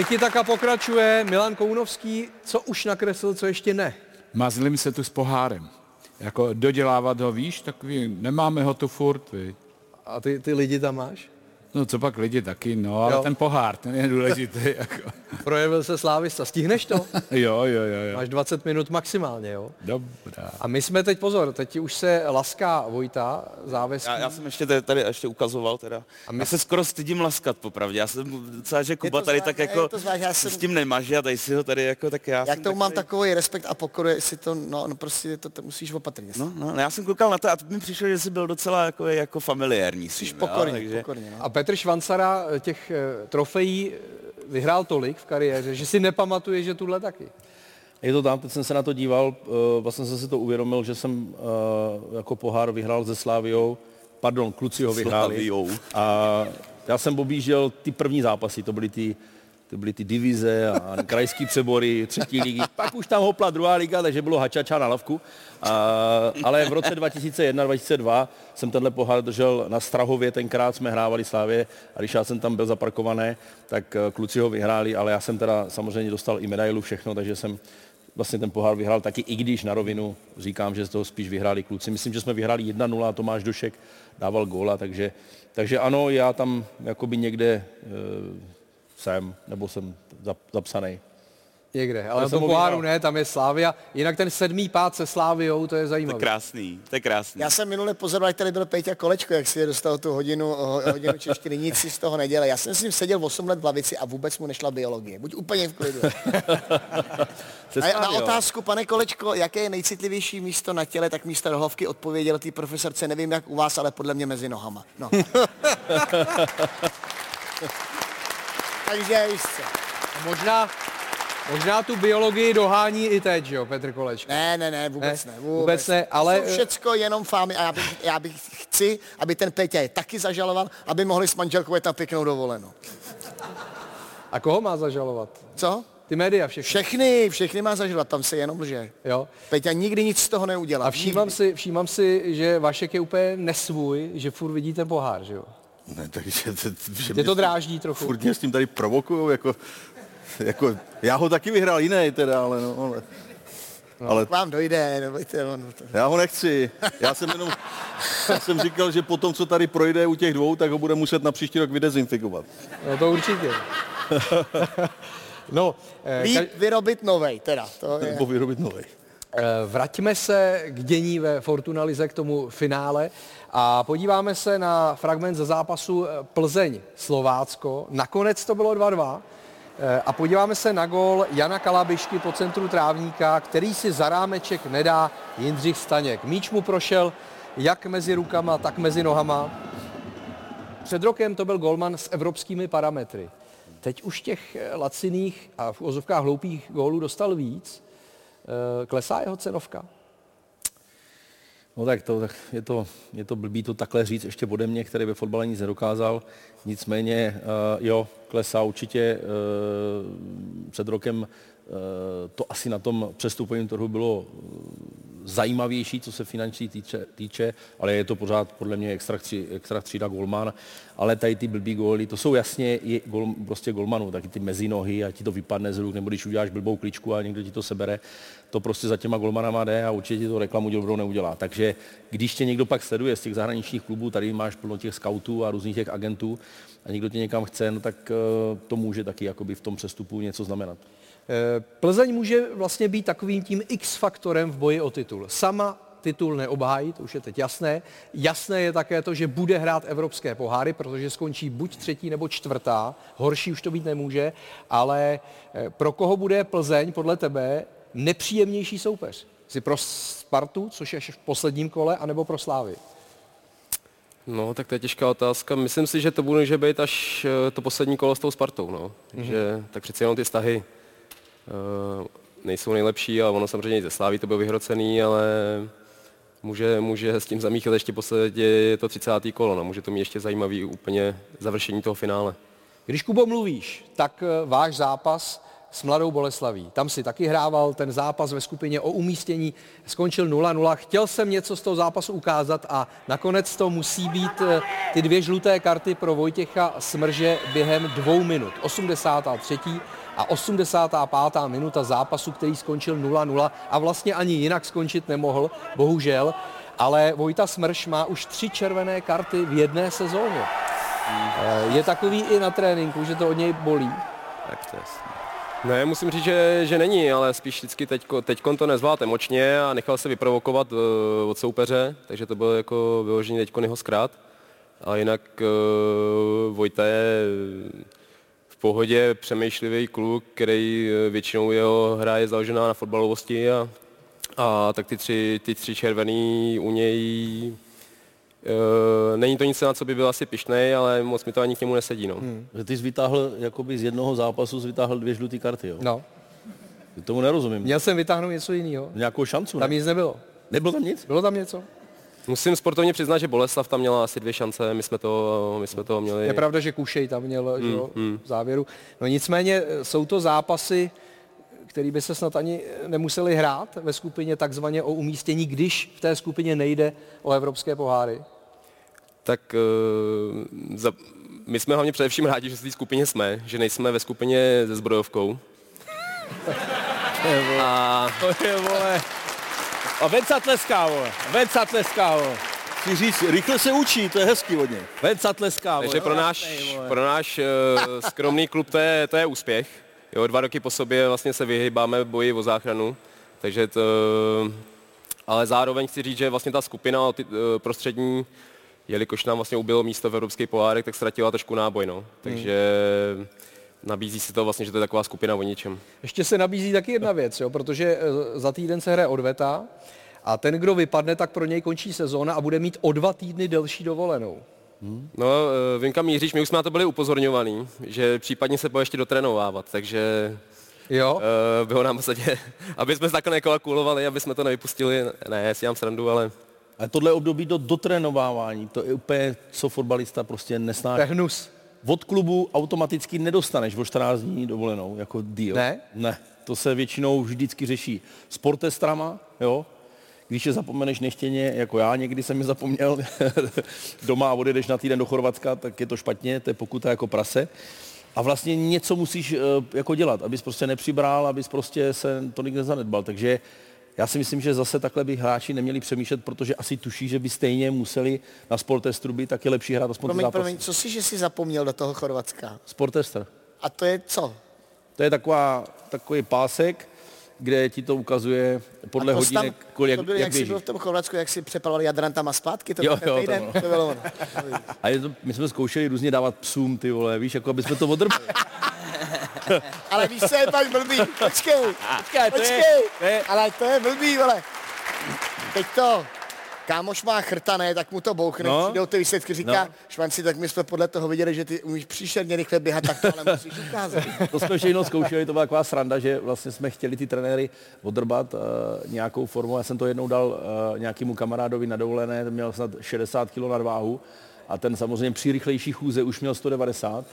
Tiki taka pokračuje. Milan Kounovský, co už nakreslil, co ještě ne? Mazlím se tu s pohárem. Jako dodělávat ho, víš, takový, nemáme ho tu furt, víš. A ty, ty lidi tam máš? No co pak lidi taky, no, ale Jo. ten pohár, ten je důležitý. Jako. Projevil se slávista. Stihneš to? Jo, jo, jo, jo. Máš 20 minut maximálně, jo? Dobrá. A my jsme teď, pozor, teď už se laská Vojta, záveský. Já, já jsem ještě tady, tady ještě ukazoval teda. A my... Já se skoro stydím laskat, popravdě. Já jsem docela, že Kuba to tady zvlášť- tak je jako to zvlášť, já jsem- s tím nemaže a tady si ho tady jako, tak já Já jsem k tomu mám takový- takový respekt a pokoru, jestli to, no, no prostě to, to musíš opatrně. No, no, já jsem koukal na to a to mi přišlo, že jsi byl docela jako, jako familiární. Jsi pokorně, takže... pokorně, no. A Petr Švancara těch eh, trofejí eh, vyhrál tolik v kariéře, že si nepamatuje, že tuhle taky. Je to tam, teď jsem se na to díval, eh, vlastně jsem si to uvědomil, že jsem eh, jako pohár vyhrál se Sláviou, pardon, kluci ho vyhráli. Slaviou. A já jsem objížděl ty první zápasy, to byly ty, to byly ty divize a krajský přebory, třetí ligy. Pak už tam hopla druhá liga, takže bylo hačača na lavku. A, ale v roce 2001-2002 jsem tenhle pohár držel na Strahově, tenkrát jsme hrávali Slávě a když já jsem tam byl zaparkované, tak eh, kluci ho vyhráli, ale já jsem teda samozřejmě dostal i medailu, všechno, takže jsem vlastně ten pohár vyhrál taky, i když na rovinu říkám, že z toho spíš vyhráli kluci. Myslím, že jsme vyhráli 1-0 a Tomáš Došek dával góla, takže, takže ano, já tam jakoby někde e, jsem, nebo jsem zap, zapsaný. Někde, ale tom ho poháru ne, tam je Slávia. Jinak ten sedmý pád se Sláviou, to je To je zajímavé. krásný, to je krásný. Já jsem minule pozoroval, jak tady byl Peťa Kolečko, jak si je dostal tu hodinu, ho- hodinu češtiny, nic si z toho nedělal. Já jsem s ním seděl 8 let v lavici a vůbec mu nešla biologie. Buď úplně v klidu. A na otázku, pane Kolečko, jaké je nejcitlivější místo na těle, tak místo rohovky odpověděl té profesorce, nevím jak u vás, ale podle mě mezi nohama. No. Takže co. A možná, možná tu biologii dohání i teď, že jo, Petr Kolečko. Ne, ne, ne, vůbec Ne, ne. vůbec ne, ale- To jsou všecko jenom fámy a já bych, já bych chci, aby ten Peťa je taky zažaloval, aby mohli s manželkou jet na pěknou dovolenou. A koho má zažalovat? Co? Ty média všechny. Všechny, všechny má zažalovat, tam se jenom lže. Jo. Peťa nikdy nic z toho neudělal. A všímám Nikdy. si, všímám si, že Vašek je úplně nesvůj, že furt vidí ten pohár, že jo. Ne, takže to, že Tě to dráždí trochu. Furt mě s tím tady provokujou, jako, jako, já ho taky vyhrál jiný teda, ale no, ale, ale K vám dojde, nebojte, on to... já ho nechci. Já jsem jenom, já jsem říkal, že po tom, co tady projde u těch dvou, tak ho bude muset na příští rok vydezinfikovat. No to určitě. no, eh, Líp ka- vyrobit novej, teda. To je... Nebo vyrobit nový. Eh, vraťme se k dění ve Fortuna Lize, k tomu finále a podíváme se na fragment ze zápasu eh, Plzeň-Slovácko. Nakonec to bylo 2-2. Eh, A podíváme se na gol Jana Kalabišky po centru trávníka, který si za rámeček nedá Jindřich Staněk. Míč mu prošel jak mezi rukama, tak mezi nohama. Před rokem to byl golman s evropskými parametry. Teď už těch laciných a v ozovkách hloupých gólů dostal víc. Eh, Klesá jeho cenovka? No tak, to, tak je, to, je to blbý to takhle říct ještě ode mě, který ve fotbale nic nedokázal. Nicméně, uh, jo, klesá určitě. Uh, před rokem uh, to asi na tom přestupovém trhu bylo zajímavější, co se finanční týče, týče, ale je to pořád podle mě extra, tři, extra třída golman. Ale tady ty blbý góly, to jsou jasně i gol, prostě golmanů, taky ty mezinohy a ti to vypadne z ruk, nebo když uděláš blbou kličku a někdo ti to sebere, to prostě za těma golmanama jde a určitě to reklamu dobrou neudělá. Takže když tě někdo pak sleduje z těch zahraničních klubů, tady máš plno těch scoutů a různých těch agentů a někdo tě někam chce, no tak eh, to může taky jakoby v tom přestupu něco znamenat. Eh, Plzeň může vlastně být takovým tím X-faktorem v boji o titul. Sama titul neobhájí, to už je teď jasné. Jasné je také to, že bude hrát evropské poháry, protože skončí buď třetí nebo čtvrtá. Horší už to být nemůže, ale eh, pro koho bude Plzeň podle tebe nepříjemnější soupeř? Jsi pro Spartu, což je až v posledním kole, anebo pro Slávy? No, tak to je těžká otázka. Myslím si, že to může být až eh, to poslední kolo s tou Spartou, no. Že, tak přeci jenom ty vztahy uh, nejsou nejlepší, ale ono samozřejmě i ze Sláví to bylo vyhrocený, ale může, může s tím zamíchat ještě posledně to 30. kolo, no. Může to mít ještě zajímavý úplně završení toho finále. Když, Kubo, mluvíš, tak eh, váš zápas s Mladou Boleslaví. Tam si taky hrával ten zápas ve skupině o umístění, skončil 0-0. Chtěl jsem něco z toho zápasu ukázat a nakonec to musí být eh, ty dvě žluté karty pro Vojtěcha Smrže během dvou minut. 83. a 85. minuta zápasu, který skončil 0-0 a vlastně ani jinak skončit nemohl, bohužel. Ale Vojta Smrš má už tři červené karty v jedné sezóně. Eh, Je takový i na tréninku, že to od něj bolí. Tak to jasný. Ne, musím říct, že, že není, ale spíš vždycky teďko, teďkon to nezvládl emočně a nechal se vyprovokovat uh, od soupeře, takže to bylo jako vyložený teďkon jeho zkrát. A jinak uh, Vojta je pohodě přemýšlivý kluk, který eh, většinou jeho hra je založená na fotbalovosti a, a tak ty tři, ty tři červený u něj Uh, není to nic, na co by byl asi pišnej, ale moc mi to ani k němu nesedí. No. Hmm. Že ty jsi vytáhl, jakoby z jednoho zápasu jsi vytáhl dvě žluté karty, jo? No, Tomu nerozumím. měl jsem vytáhnout něco jiného. Nějakou šancu, Tam ne? nic nebylo. Nebylo tam nic? Bylo tam něco? Musím sportovně přiznat, že Boleslav tam měla asi dvě šance, my jsme to, my jsme to měli. Je pravda, že Kušej tam měl že jo, v závěru. No nicméně eh, jsou to zápasy, který by se snad ani nemuseli hrát ve skupině takzvaně o umístění, když v té skupině nejde o evropské poháry. Tak uh, za, my jsme hlavně především rádi, že v té skupině jsme, že nejsme ve skupině se zbrojovkou. A To je, vole. A Venca tleská, vole. Venca tleská, vole. Chci říct, rychle se učí, to je hezký od něj. Venca tleská, vole. takže pro náš, pro náš uh, skromný klub to je, to je úspěch. Jo, dva roky po sobě vlastně se vyhýbáme boji o záchranu, takže to, ale zároveň chci říct, že vlastně ta skupina ty, uh, prostřední, jelikož nám vlastně ubylo místo v evropských pohárech, tak ztratila trošku náboj, no. Takže nabízí se to vlastně, že to je taková skupina o ničem. Ještě se nabízí taky jedna věc, jo, protože eh, za týden se hraje odveta a ten, kdo vypadne, tak pro něj končí sezóna a bude mít o dva týdny delší dovolenou. No, eh, vím, kam míříš, my už jsme na to byli upozorňovaní, že případně se bude ještě dotrénovávat, takže Jo? uh, bylo nám v podstatě, aby jsme se takhle nekalkulovali, aby jsme to nevypustili, ne, já si mám srandu, ale Ale tohle období do dotrénovávání, to je úplně, co fotbalista prostě To je nesnáší. hnus. Od klubu automaticky nedostaneš o 14 dní dovolenou, jako deal. Ne? Ne. To se většinou vždycky řeší s portestrama, jo. Když je zapomeneš nechtěně, jako já někdy jsem je zapomněl doma a odjedeš na týden do Chorvatska, tak je to špatně, to je pokuta jako prase. A vlastně něco musíš eh, jako dělat, abys prostě nepřibral, abys prostě se tolik nezanedbal. Takže já si myslím, že zase takhle by hráči neměli přemýšlet, protože asi tuší, že by stejně museli na sportestru být, tak je lepší hrát aspoň Promiň, promiň, co si, že jsi zapomněl do toho Chorvatska? Sportester. A to je co? To je taková, takový pásek, kde ti to ukazuje podle A to hodinek, tam, kolik, to jak, byl, jak jak jsi běží. byl v tom Chorvatsku, jak si přepaloval jadrantama zpátky, to Jo, jo, to to bylo ono. A je to, my jsme zkoušeli různě dávat psům, ty vole, víš, jako aby jsme to odrbili. Ale víš, co je pak blbý? Počkej, Počkej, to je, počkej, to je, ale to je blbý, vole. Teď to, kámoš má chrtané, tak mu to bouchne, No. přijdou ty výsledky, říká, No. švanci, tak my jsme podle toho viděli, že ty umíš příšerně rychle běhat, tak to ale musíš ukázat. to jsme všechno zkoušeli, to byla taková sranda, že vlastně jsme chtěli ty trenéry odrbat uh, nějakou formou. Já jsem to jednou dal uh, nějakému kamarádovi na dovolené, ten měl snad 60 kg nadváhu a ten samozřejmě při rychlejší chůze už měl 190.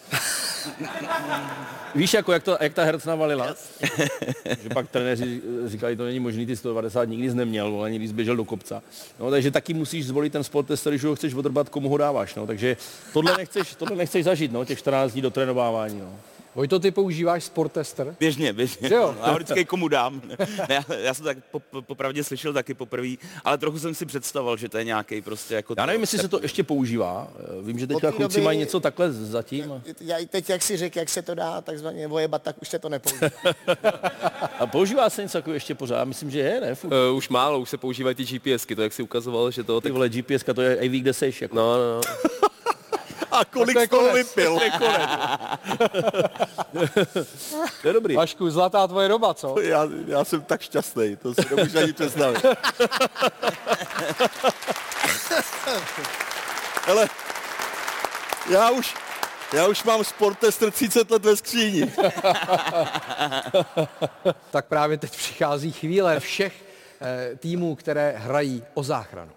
Víš, jako jak, to, jak ta herc navalila? že pak trenéři říkali, to není možný, ty 190 nikdy jsi neměl, vole, nikdy běžel do kopca. No, takže taky musíš zvolit ten sport tester, když ho chceš odrbat, komu ho dáváš. No. Takže tohle nechceš, tohle nechceš zažít, no, těch 14 dní do trénovávání. No. Vojto, ty používáš sportester? Běžně, běžně. Že jo? Já vždycky komu dám. Ne, já, já jsem tak po, po, popravdě slyšel taky poprvé, ale trochu jsem si představoval, že to je nějaký prostě jako... Já nevím, jestli se to ještě používá. Vím, že teďka kluci doby- mají něco takhle zatím. Já i teď, jak si řekl, jak se to dá takzvaně vojebat, tak už se to nepoužívá. A používá se něco takového ještě pořád? Myslím, že je, ne? Uh, už málo, už se používají ty GPSky, to jak si ukazoval, že to... Ty Tak, vole, GPS, to je i ví, kde seš. Jako. no, no, no. A kolik To je z toho konec. vypil? To je dobrý. Vašku, zlatá tvoje doba, co? Já, já jsem tak šťastný, to si nemůžu ani představit. Ale já už, já už mám sportester 30 let ve skříni. Tak právě teď přichází chvíle všech eh, týmů, které hrají o záchranu.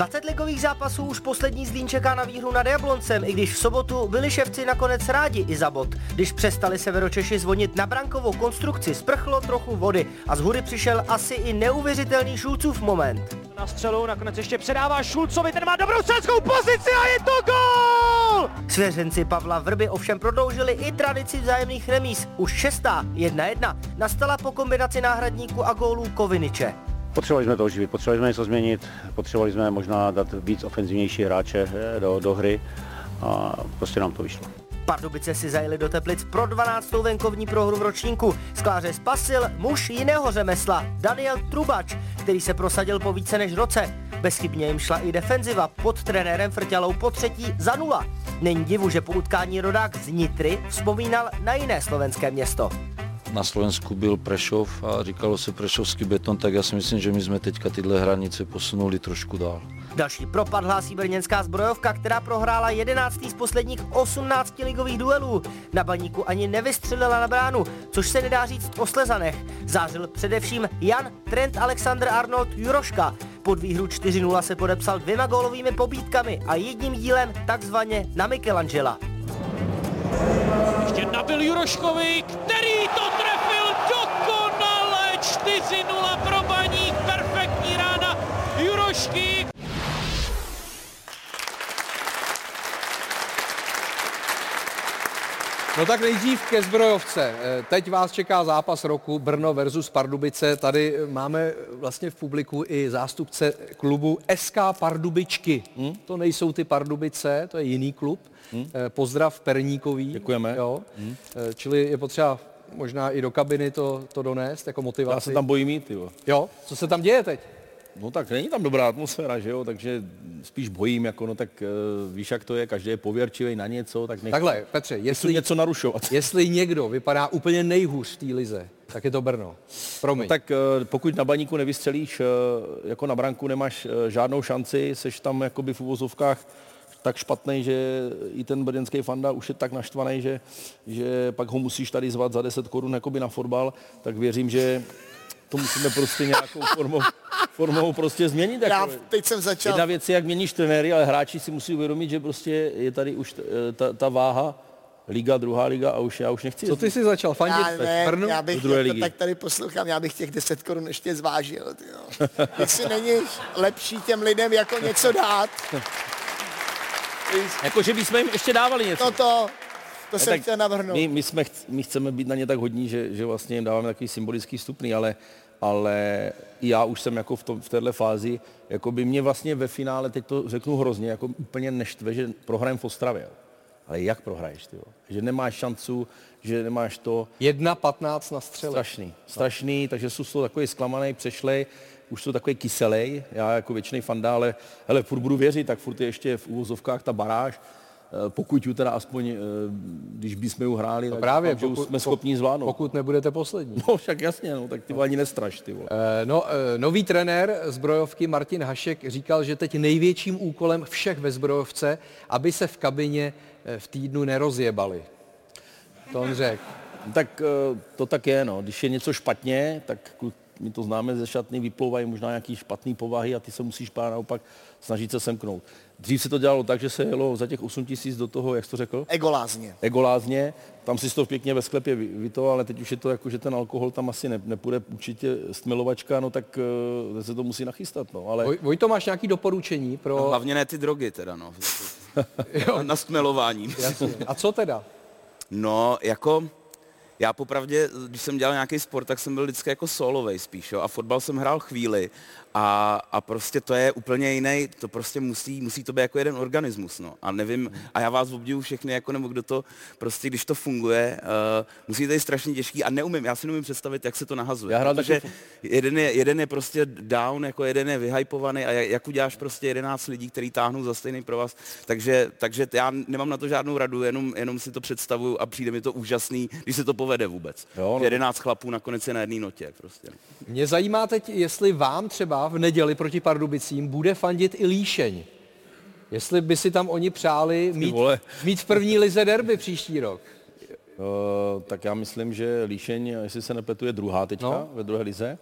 20 ligových zápasů už poslední Zlín čeká na výhru nad Jabloncem, i když v sobotu byli ševci nakonec rádi i za bod. Když přestali Severočeši zvonit na brankovou konstrukci, sprchlo trochu vody a z hůry přišel asi i neuvěřitelný Šulcův moment. Na střelu nakonec ještě předává Šulcovi, ten má dobrou střelskou pozici a je to gol! Svěřenci Pavla Vrby ovšem prodloužili i tradici vzájemných remíz. Už šestá, jedna jedna, nastala po kombinaci náhradníků a gólů Koviniče. Potřebovali jsme to oživit, potřebovali jsme něco změnit, potřebovali jsme možná dát víc ofenzivnější hráče eh, do, do hry a prostě nám to vyšlo. Pardubice si zajeli do Teplic pro 12. venkovní prohru v ročníku. Skláře spasil muž jiného řemesla, Daniel Trubač, který se prosadil po více než roce. Bezchybně jim šla i defenziva pod trenérem Frťalou po třetí za nula. Není divu, že po utkání rodák z Nitry vzpomínal na jiné slovenské město. Na Slovensku byl Prešov a říkalo se Prešovský beton, tak já si myslím, že my jsme teďka tyhle hranice posunuli trošku dál. Další propad hlásí brněnská zbrojovka, která prohrála 11. z posledních 18 ligových duelů. Na baníku ani nevystřelila na bránu, což se nedá říct o Slezanech. Zářil především Jan Trent Alexander Arnold Juroška. Pod výhru 4-0 se podepsal dvěma gólovými pobídkami a jedním dílem takzvaně na Michelangela. Ještě nabil Juroškovi, který to 4-0 pro baník, perfektní rána Jurošky. No tak nejdřív ke zbrojovce. Eh, Teď vás čeká zápas roku Brno versus Pardubice. Tady máme vlastně v publiku i zástupce klubu SK Pardubičky. Hmm? To nejsou ty Pardubice, to je jiný klub. Hmm? Pozdrav Perníkový. Děkujeme. Jo. Hmm? Čili je potřeba možná i do kabiny to, to donést jako motivaci. Já se tam bojím jít, jo. Jo? Co se tam děje teď? No tak není tam dobrá atmosféra, že jo, takže spíš bojím, jako no tak uh, víš, jak to je, každý je pověrčivý na něco, tak nechci, Takhle, Petře, jestli, něco narušovat. jestli někdo vypadá úplně nejhůř v té lize, tak je to Brno. Promiň. No, tak uh, pokud na baníku nevystřelíš, uh, jako na branku nemáš žádnou šanci, seš tam jakoby v uvozovkách tak špatný, že i ten brněnský fanda už je tak naštvaný, že, že pak ho musíš tady zvat za 10 korun jakoby na fotbal, tak věřím, že to musíme prostě nějakou formou, formou prostě změnit. Já Jako, teď jsem začal. jedna věc je, jak měníš trenéry, ale hráči si musí uvědomit, že prostě je tady už t- ta, ta váha, liga, druhá liga a už já už nechci. Co ty jsi začal fandit Já, ne, Brnu? já bych, druhé ligy. tak tady poslouchám, já bych těch 10 korun ještě zvážil. Jestli není lepší těm lidem jako něco dát. Jako, že bychom jim ještě dávali něco. No to, to jsem tak chtěl navrhnout. My, my, jsme, my chceme být na ně tak hodní, že, že vlastně jim dáváme takový symbolický vstupný, ale, ale i já už jsem jako v, tom, v téhle fázi, jako by mě vlastně ve finále, teď to řeknu hrozně, jako úplně neštve, že prohrajem v Ostravě. Ale jak prohraješ, ty? Že nemáš šancu, že nemáš to 1.15 na střele. strašný, strašný, takže jsou z toho takový zklamaný, přešlej, už jsou takový kyselej, já jako většiný fanda, ale hele, furt budu věřit, tak furt je ještě v úvozovkách ta baráž, Eh, pokud ju teda aspoň, eh, když bychom ju hráli, tak Právě, pokud, jsme schopni zvládnout. pokud nebudete poslední. No však jasně, no, tak ty vole ani nestraš, ty vole. Eh, No, nový trenér zbrojovky Martin Hašek říkal, že teď největším úkolem všech ve zbrojovce, aby se v kabině v týdnu nerozjebali. To on řekl. Tak to tak je, no. Když je něco špatně, tak my to známe ze šatny, vyplouvají možná nějaký špatný povahy a ty se musíš pár naopak snažit se semknout. Dřív se to dělalo tak, že se jelo za těch 8 tisíc do toho, jak jsi to řekl? Egolázně. egolázně, tam si to pěkně ve sklepě vy, vy to, ale teď už je to jako, že ten alkohol tam asi ne, nepůjde určitě stmilovačka, no tak uh, se to musí nachystat, no, ale Voj, Vojto, máš nějaký doporučení pro... Hlavně ne ty drogy teda, no. Jo. Na stmelování. Jasně. A co teda? No, jako, já popravdě, když jsem dělal nějaký sport, tak jsem byl vždycky jako solovej spíš, jo, a fotbal jsem hrál chvíli a, a prostě to je úplně jiný, to prostě musí, musí to být jako jeden organismus, no, a nevím, a já vás obdivu všechny, jako nebo kdo to, prostě když to funguje, uh, musí to být strašně těžký a neumím, já si neumím představit, jak se to nahazuje, Já hrál protože taky jeden je, jeden je prostě down, jako jeden je vyhypovaný a jak, uděláš prostě 11 lidí, který táhnou za stejný pro vás, takže, takže já nemám na to žádnou radu, jenom, jenom si to představuju a přijde mi to úžasný, když se to povede vůbec. Jo, no. 11 chlapů nakonec je na jedné notě. Prostě. Mě zajímá teď, jestli vám třeba v neděli proti Pardubicím bude fandit i Líšeň. Jestli by si tam oni přáli mít, mít v první lize derby příští rok. uh, tak já myslím, že Líšeň, jestli se nepletu, je druhá teďka No. no. ve druhé lize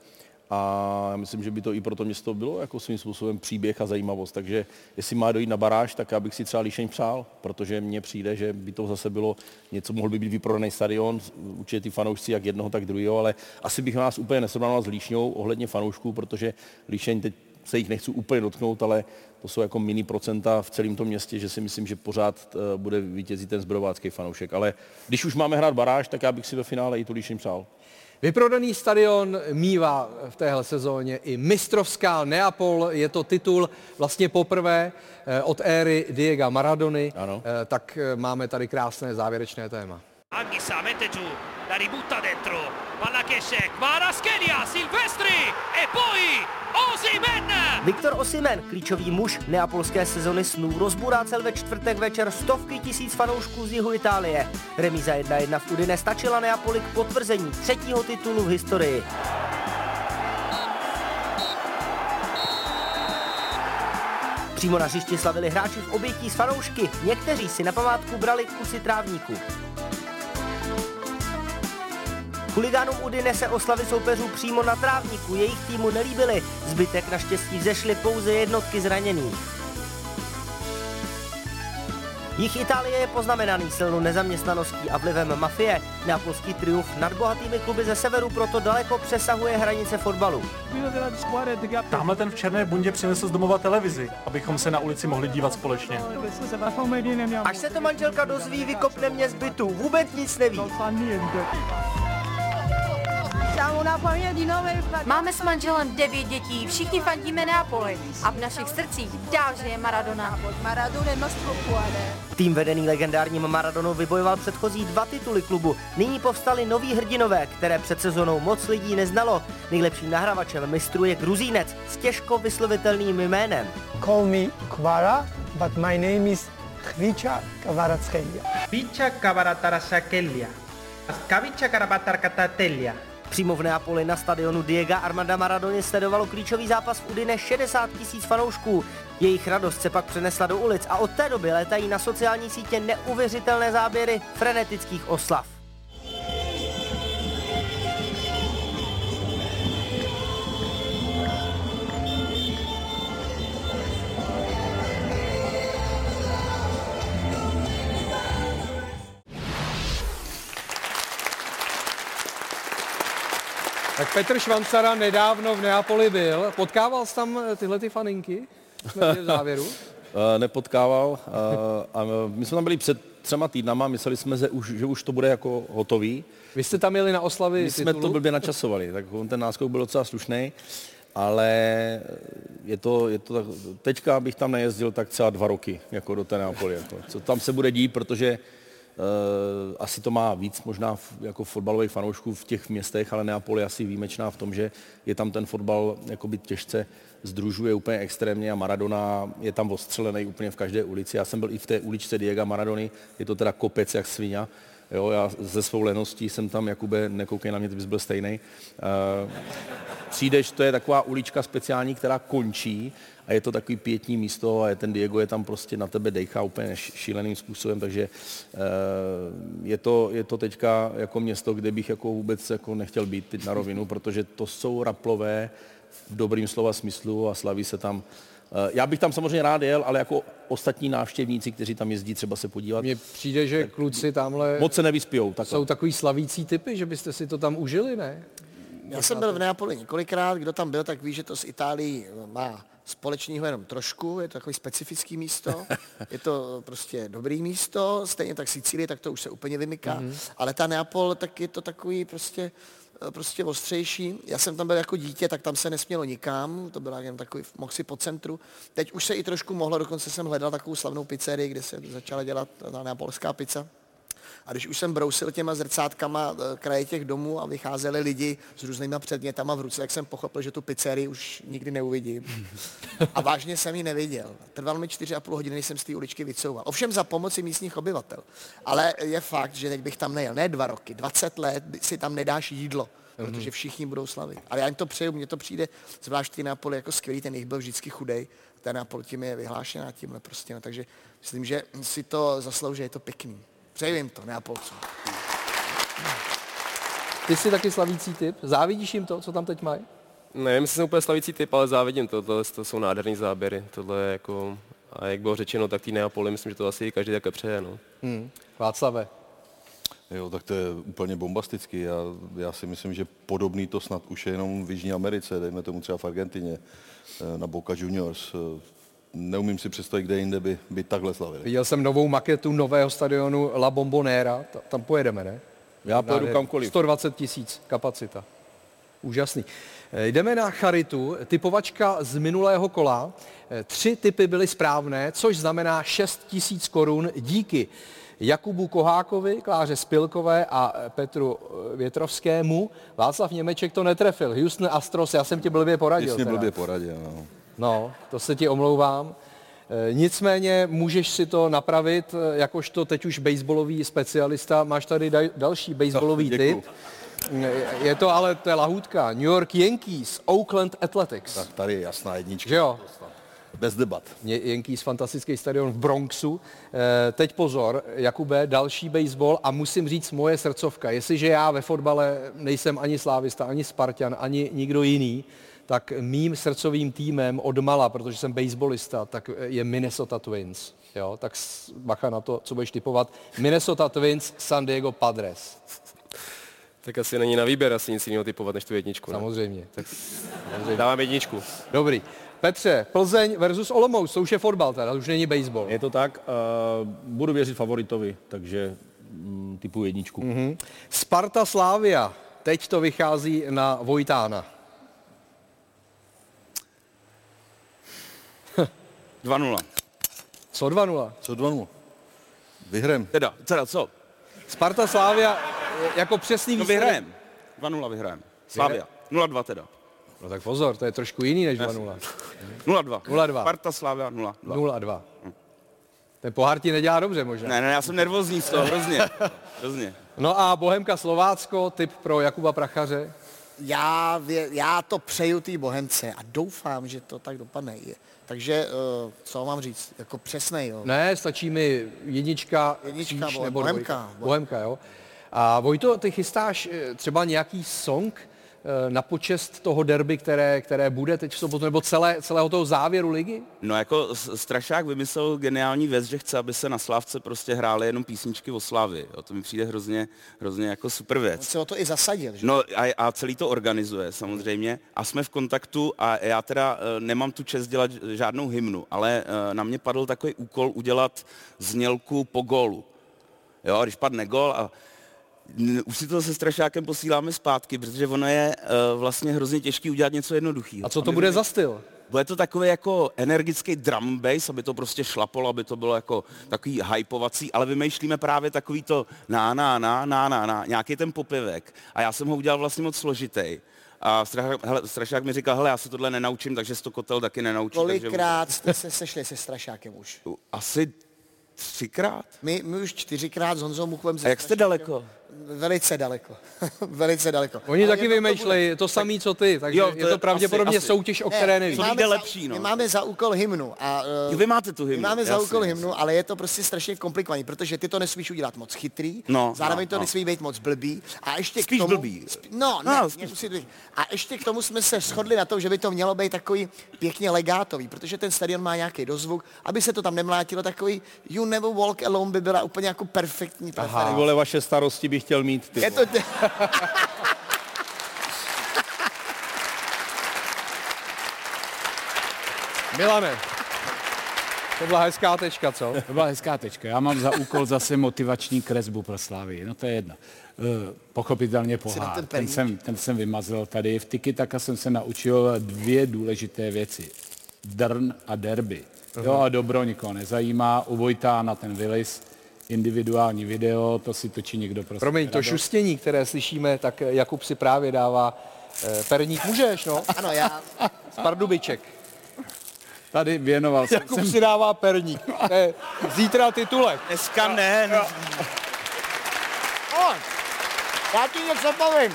a myslím, že by to i pro to město bylo jako svým způsobem příběh a zajímavost. Takže jestli má dojít na baráž, tak já bych si třeba Líšeň přál, protože mně přijde, že by to zase bylo něco, mohl by být vyprodaný stadion, určitě ty fanoušci jak jednoho, tak druhého, ale asi bych nás úplně nesrovnal s Líšňou ohledně fanoušků, protože Líšeň teď se jich nechci úplně dotknout, ale to jsou jako mini procenta v celém tom městě, že si myslím, že pořád uh, bude vítězit ten zbrovácký fanoušek. Ale když už máme hrát baráž, tak já bych si ve finále i tu Líšeň přál. Vyprodaný stadion mívá v téhle sezóně i mistrovská Neapol. Je to titul vlastně poprvé eh, od éry Diego Maradony. Ano. Eh, Tak eh, máme tady krásné závěrečné téma. Anghisa mette giù, la ributta dentro, palla che esce, Kvaratskhelia, Silvestri e poi Osimen! Viktor Osimen, klíčový muž neapolské sezony snů, rozburácel ve čtvrtek večer stovky tisíc fanoušků z jihu Itálie. Remíza 1-1 v Udine stačila Neapoli k potvrzení třetího titulu v historii. Přímo na hřišti slavili hráči v obětí s fanoušky. Někteří si na památku brali kusy trávníků. Huligánům Udine se oslavy soupeřů přímo na trávníku jejich týmu nelíbily. Zbytek naštěstí vzešly pouze jednotky zraněných. Jich Itálie je poznamenaný silnou nezaměstnaností a vlivem mafie. Neapolský triumf nad bohatými kluby ze severu proto daleko přesahuje hranice fotbalu. Tamhle ten v černé bundě přinesl z domova televizi, abychom se na ulici mohli dívat společně. Až se to manželka dozví, vykopne mě z bytu. Vůbec nic neví. Máme s manželem devět dětí, všichni fandíme Neapoli a v našich srdcích dál žije Maradona. Tým vedený legendárním Maradonou vybojoval předchozí dva tituly klubu. Nyní povstali noví hrdinové, které před sezónou moc lidí neznalo. Nejlepším nahravačem mistrů je Gruzínec s těžko vyslovitelným jménem. Call me Kvara, but my name is Chvicha Kavaratskelia. Picha Kavaratarasakelia. Kavicha Karabatarkatatelia. Přímo v Neapoli na stadionu Diego Armanda Maradony sledovalo klíčový zápas v Udine 60 tisíc fanoušků. Jejich radost se pak přenesla do ulic a od té doby létají na sociální sítě neuvěřitelné záběry frenetických oslav. Petr Švancara nedávno v Neapoli byl. Potkával jsi tam eh, tyhle ty faninky? Jsme v závěru. Uh, nepotkával. Uh, a my jsme tam byli před třema týdnama, mysleli jsme, že už, že už to bude jako hotový. Vy jste tam jeli na oslavy My jsme titulu? to blbě načasovali, tak on ten náskok byl docela slušný, ale je to, je to tak, teďka bych tam nejezdil tak třeba dva roky, jako do té Neapoli. Jako. Co tam se bude dít, protože asi to má víc možná jako fotbalových fanoušků v těch městech, ale Neapol je asi výjimečná v tom, že je tam ten fotbal jakoby těžce združuje úplně extrémně a Maradona je tam ostřelený úplně v každé ulici. Já jsem byl i v té uličce Diego Maradony, je to teda kopec jak svině. Jo, já ze svou leností jsem tam, Jakube, nekoukej na mě, ty bys byl stejný. Uh, přijdeš, to je taková ulička speciální, která končí a je to takový pětní místo a je ten Diego je tam prostě na tebe dejchá úplně šíleným způsobem, takže uh, je, to, je to teďka jako město, kde bych jako vůbec jako nechtěl být teď na rovinu, protože to jsou raplové v dobrým slova smyslu a slaví se tam Eh, Já bych tam samozřejmě rád jel, ale jako ostatní návštěvníci, kteří tam jezdí třeba se podívat. Mně přijde, že kluci tamhle Moc se nevyspijou. Takhle. jsou takový slavící typy, že byste si to tam užili, ne? Já jsem byl v Neapoli několikrát, kdo tam byl, tak ví, že to s Itálií má společného jenom trošku, je to takový specifický místo, je to prostě dobrý místo, stejně tak Sicílie, tak to už se úplně vymyká, Mhm. mm-hmm. ale ta Neapol, tak je to takový prostě prostě ostřejší. Já jsem tam byl jako dítě, tak tam se nesmělo nikam, to byla jen takový, si po centru. Teď už se i trošku mohlo, dokonce jsem hledal takovou slavnou pizzerii, kde se začala dělat ta neapolská pizza. A když už jsem brousil těma zrcátkama eh, kraje těch domů a vycházeli lidi s různýma předmětama v ruce, tak jsem pochopil, že tu pizzerii už nikdy neuvidím. A vážně jsem ji neviděl. Trvalo mi čtyři a půl hodiny, než jsem z té uličky vycouval. Ovšem za pomoci místních obyvatel. Ale je fakt, že teď bych tam nejel. Ne dva roky, 20 let si tam nedáš jídlo protože všichni budou slavit. Ale já jim to přeju, mně to přijde, zvlášť ty Neapoli jako skvělý, ten jich byl vždycky chudej, ten Neapol tím je vyhlášená tímhle prostě, no, takže myslím, že si to zaslouží, je to pěkný. Přeju jim to, Neapolcům. Ty jsi taky slavící typ. Závidíš jim to, co tam teď mají? Nevím, jestli jsem úplně slavící typ, ale závidím to. Tohle to jsou nádherný záběry. Tohle je jako, a jak bylo řečeno, tak tý Neapoli, myslím, že to asi každý takhle přeje. No. Hmm. Václave. Jo, tak to je úplně bombastický. Já, já si myslím, že podobný to snad už je jenom v Jižní Americe, dejme tomu třeba v Argentině, eh, na Boca Juniors. Neumím si představit, kde jinde by, by takhle slavili. Viděl jsem novou maketu nového stadionu La Bombonera, Ta- tam pojedeme, ne? Já pojedu kamkoliv. 120 tisíc kapacita. Úžasný. Eh, Jdeme na charitu. Typovačka z minulého kola. Eh, Tři typy byly správné, což znamená 6 tisíc korun díky Jakubu Kohákovi, Kláře Spilkové a eh, Petru Větrovskému. Václav Němeček to netrefil. Houston Astros, já jsem ti blbě poradil. Teda. blbě poradil. No. No, to se ti omlouvám. E, Nicméně můžeš si to napravit, e, jakožto teď už baseballový specialista. Máš tady další baseballový děkuju. typ. E, Je to ale, to je lahůdka. New York Yankees, Oakland Athletics. Tak tady je jasná jednička. Že jo? Bez debat. Yankees, fantastický stadion v Bronxu. Teď pozor, Jakube, další baseball a musím říct moje srdcovka. Jestliže já ve fotbale nejsem ani slávista, ani Spartan, ani nikdo jiný, tak mým srdcovým týmem od mala, protože jsem baseballista, tak je Minnesota Twins. Jo, tak bacha na to, co budeš typovat. Minnesota Twins, San Diego Padres. Tak asi není na výběr asi nic jiného typovat než tu jedničku. Ne? Samozřejmě. Tak dávám jedničku. Dobrý. Petře, Plzeň versus Olomouc, to už je fotbal teda, to už není baseball. Je to tak, uh, budu věřit favoritovi, takže mm, typu jedničku. Mhm. Sparta Slávia, teď to vychází na Vojtána. 2-0. Co 2-0? Co 2-0? Vyhrem. Teda, teda co? Sparta Slávia jako přesný No výsledek. vyhrajem. 2-0 vyhrajem. Slavia. 0-2 teda. No tak pozor, to je trošku jiný než 2-0. 0-2. 0-2. Sparta Slavia 0-2. 0-2. Ten pohár ti nedělá dobře možná. Ne, ne, já jsem nervózní z toho, hrozně. Hrozně. No a Bohemka Slovácko, tip pro Jakuba Prachaře. Já, já to přeju té Bohemce a doufám, že to tak dopadne. Takže, uh, co mám říct, jako přesnej, jo. Ne, stačí mi jednička, Jednička, kříž Bo- nebo Bohemka. dvojka. Bohemka, jo. A Vojto, ty chystáš eh, třeba nějaký song eh, na počest toho derby, které, které bude teď v sobotu, nebo celé, celého toho závěru ligy? No jako Strašák vymyslel geniální věc, že chce, aby se na Slávce prostě hrály jenom písničky o Slavy. Jo, to mi přijde hrozně, hrozně jako super On věc. se o to i zasadil, že? No a, a celý to organizuje samozřejmě a jsme v kontaktu a já teda eh, nemám tu čest dělat žádnou hymnu, ale eh, na mě padl takový úkol udělat znělku po gólu. Jo, když padne gól a už si to se Strašákem posíláme zpátky, protože ono je eh, vlastně hrozně těžký udělat něco jednoduchého. A co to bude za styl? Bude to takový jako energický drum bass, aby to prostě šlapalo, aby to bylo jako takový hypovací, ale vymýšlíme právě takový to na, na, na, na, na, na, nějaký ten popivek. A já jsem ho udělal vlastně moc složitý. A Strašák, hele, Strašák mi říkal, hele, já se tohle nenaučím, takže si to kotel taky nenaučí. Kolikrát jste se sešli se Strašákem už? Takže asi třikrát. My, my už čtyřikrát s Honzou Muchovem. A jak jste daleko? Velice daleko. Velice daleko. Oni Ale taky je to- to vymýšlejí to samé, co ty, takže Jo, to je to je pravděpodobně asi- soutěž, o Ne, které my nevíš. za- lepší, no. My máme za úkol hymnu. A, uh, Jo, vy máte tu hymnu, My máme za jasně, úkol jasně. hymnu, ale je to prostě strašně komplikovaný, protože ty to nesmíš udělat moc chytrý, No, zároveň no, to no. nesmí být moc blbý. A ještě Spíš k tomu, blbý. Sp- no, No, ne, spíš- být. A ještě k tomu jsme se shodli na tom, že by to mělo být takový pěkně legátový, protože ten stadion má nějaký dozvuk, aby se to tam nemlátilo, takový You Never Walk Alone by byla úplně jako perfektní Ty preference. vole, vaše starosti bych chtěl mít. Ty Je to, Milane, to byla hezká tečka, co? To byla hezká tečka. Já mám za úkol zase motivační kresbu pro Slávy. No to je jedno. Eh, Pochopitelně pohár. ten Ten jsem, ten jsem vymazal tady. V Tiki Taka jsem se naučil dvě důležité věci. Drn a derby. Jo a dobro nikoho nezajímá. U Vojtána ten Willis, individuální video, to si točí někdo prostě. Promiň, to šustění, které slyšíme, tak Jakub si právě dává eh, perník. Můžeš, no? ano, já, Z Pardubiček. Tady věnoval jsem, Jakub jsem si dává perník. To je zítra titulek. Dneska ne, ne. O, já ti něco povím.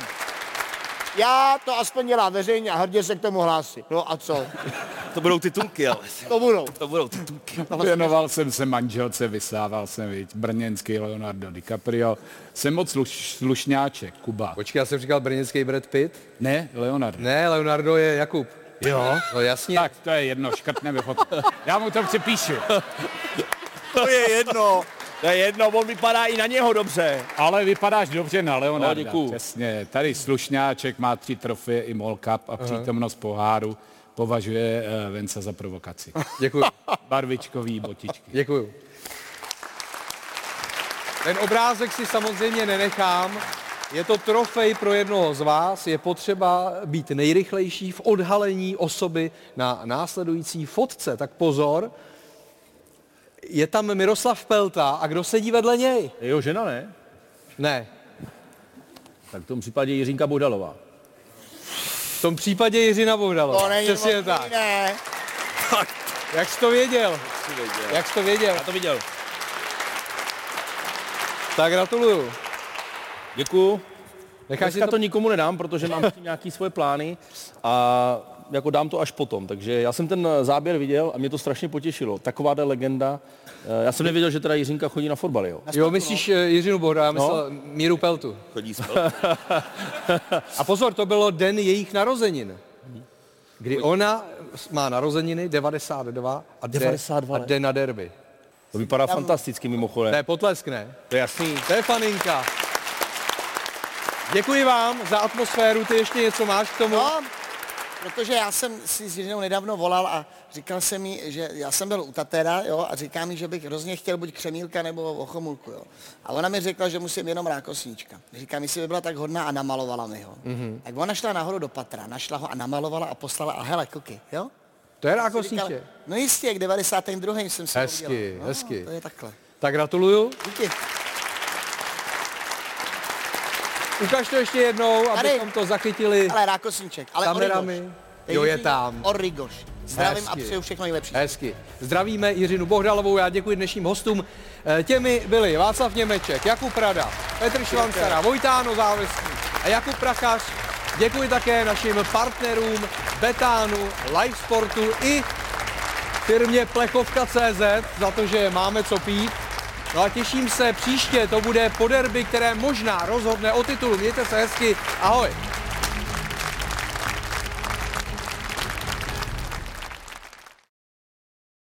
Já to aspoň dělám veřejně a hrdě se k tomu hlásí. No a co? To budou titulky, ale. To budou. To budou titulky. Věnoval jsem se manželce, vysával jsem, viď, brněnský Leonardo DiCaprio. Jsem moc sluš, slušňáček, Kuba. Počkej, já jsem říkal brněnský Brad Pitt. Ne, Leonardo. Ne, Leonardo je Jakub. Jo? No jasně. Tak to je jedno, škrtneme fotku. Já mu to připíšu. To je jedno. To je jedno, on vypadá i na něho dobře. Ale vypadáš dobře na Leonarda. No, děkuju. Přesně. Tady slušňáček má tři trofeje i Mall Cup a přítomnost poháru považuje uh, Venca za provokaci. Děkuji. Barvičkový botičky. Děkuji. Ten obrázek si samozřejmě nenechám. Je to trofej pro jednoho z vás. Je potřeba být nejrychlejší v odhalení osoby na následující fotce. Tak pozor. Je tam Miroslav Pelta a kdo sedí vedle něj? Je jeho žena, ne? Ne. Tak v tom případě Jiřinka Bohdalová. V tom případě Jiřina Bohdalová. To není Přesně možný, tak. Ne. Jak jsi to věděl? Jak jsi to věděl? Já to viděl. Tak gratuluju. Děkuju. Necháš Dneska si to... to- nikomu nedám, protože mám s tím nějaký svoje plány a jako dám to až potom. Takže já jsem ten záběr viděl a mě to strašně potěšilo. Takováhle legenda. Eh, Já jsem nevěděl, že teda Jiřinka chodí na fotbal, jo. Jo, myslíš eh, Jiřinu Bohda, já No. myslel Míru Peltu. Chodí spolu. A pozor, to bylo den jejich narozenin. Kdy ona má narozeniny 92 a jde, 92 a let. jde na derby. To vypadá fantasticky mimochodem. To je potlesk, ne? To je jasný. To je faninka. Děkuji vám za atmosféru. Ty ještě něco máš k tomu? No, protože já jsem si s Jiřinou nedávno volal a říkal jsem mi, že já jsem byl u Tatera, jo, a říká mi, že bych hrozně chtěl buď křemílka nebo ochomulku, jo. A ona mi řekla, že musím jenom rákosníčka. Říká mi, si by byla tak hodná a namalovala mi ho. Mhm. Tak ona šla nahoru do patra, našla ho a namalovala a poslala a hele, kuky, jo? To je rákosníček. No jistě, k 92. jsem si ho Hezky, udělal. No, hezky. To je takhle. Tak gratuluju. Díky. Ukaž to ještě jednou, Tady. abychom to zachytili Ale rákosníček, ale kamerami. Origoš. Jo, je tam. Origoš. Zdravím Hezky. a přeju všechno nejlepší. Hezky. Zdravíme Jiřinu Bohdalovou, já děkuji dnešním hostům. Eh, Těmi byli Václav Němeček, Jakub Prada, Petr Švancara, Vojtáno Závestný a Jakub Prachař. Děkuji také našim partnerům Betánu, Live Sportu i firmě Plechovka.cz za to, že máme co pít. No a těším se příště, to bude po derby, které možná rozhodne o titul. Mějte se hezky, ahoj.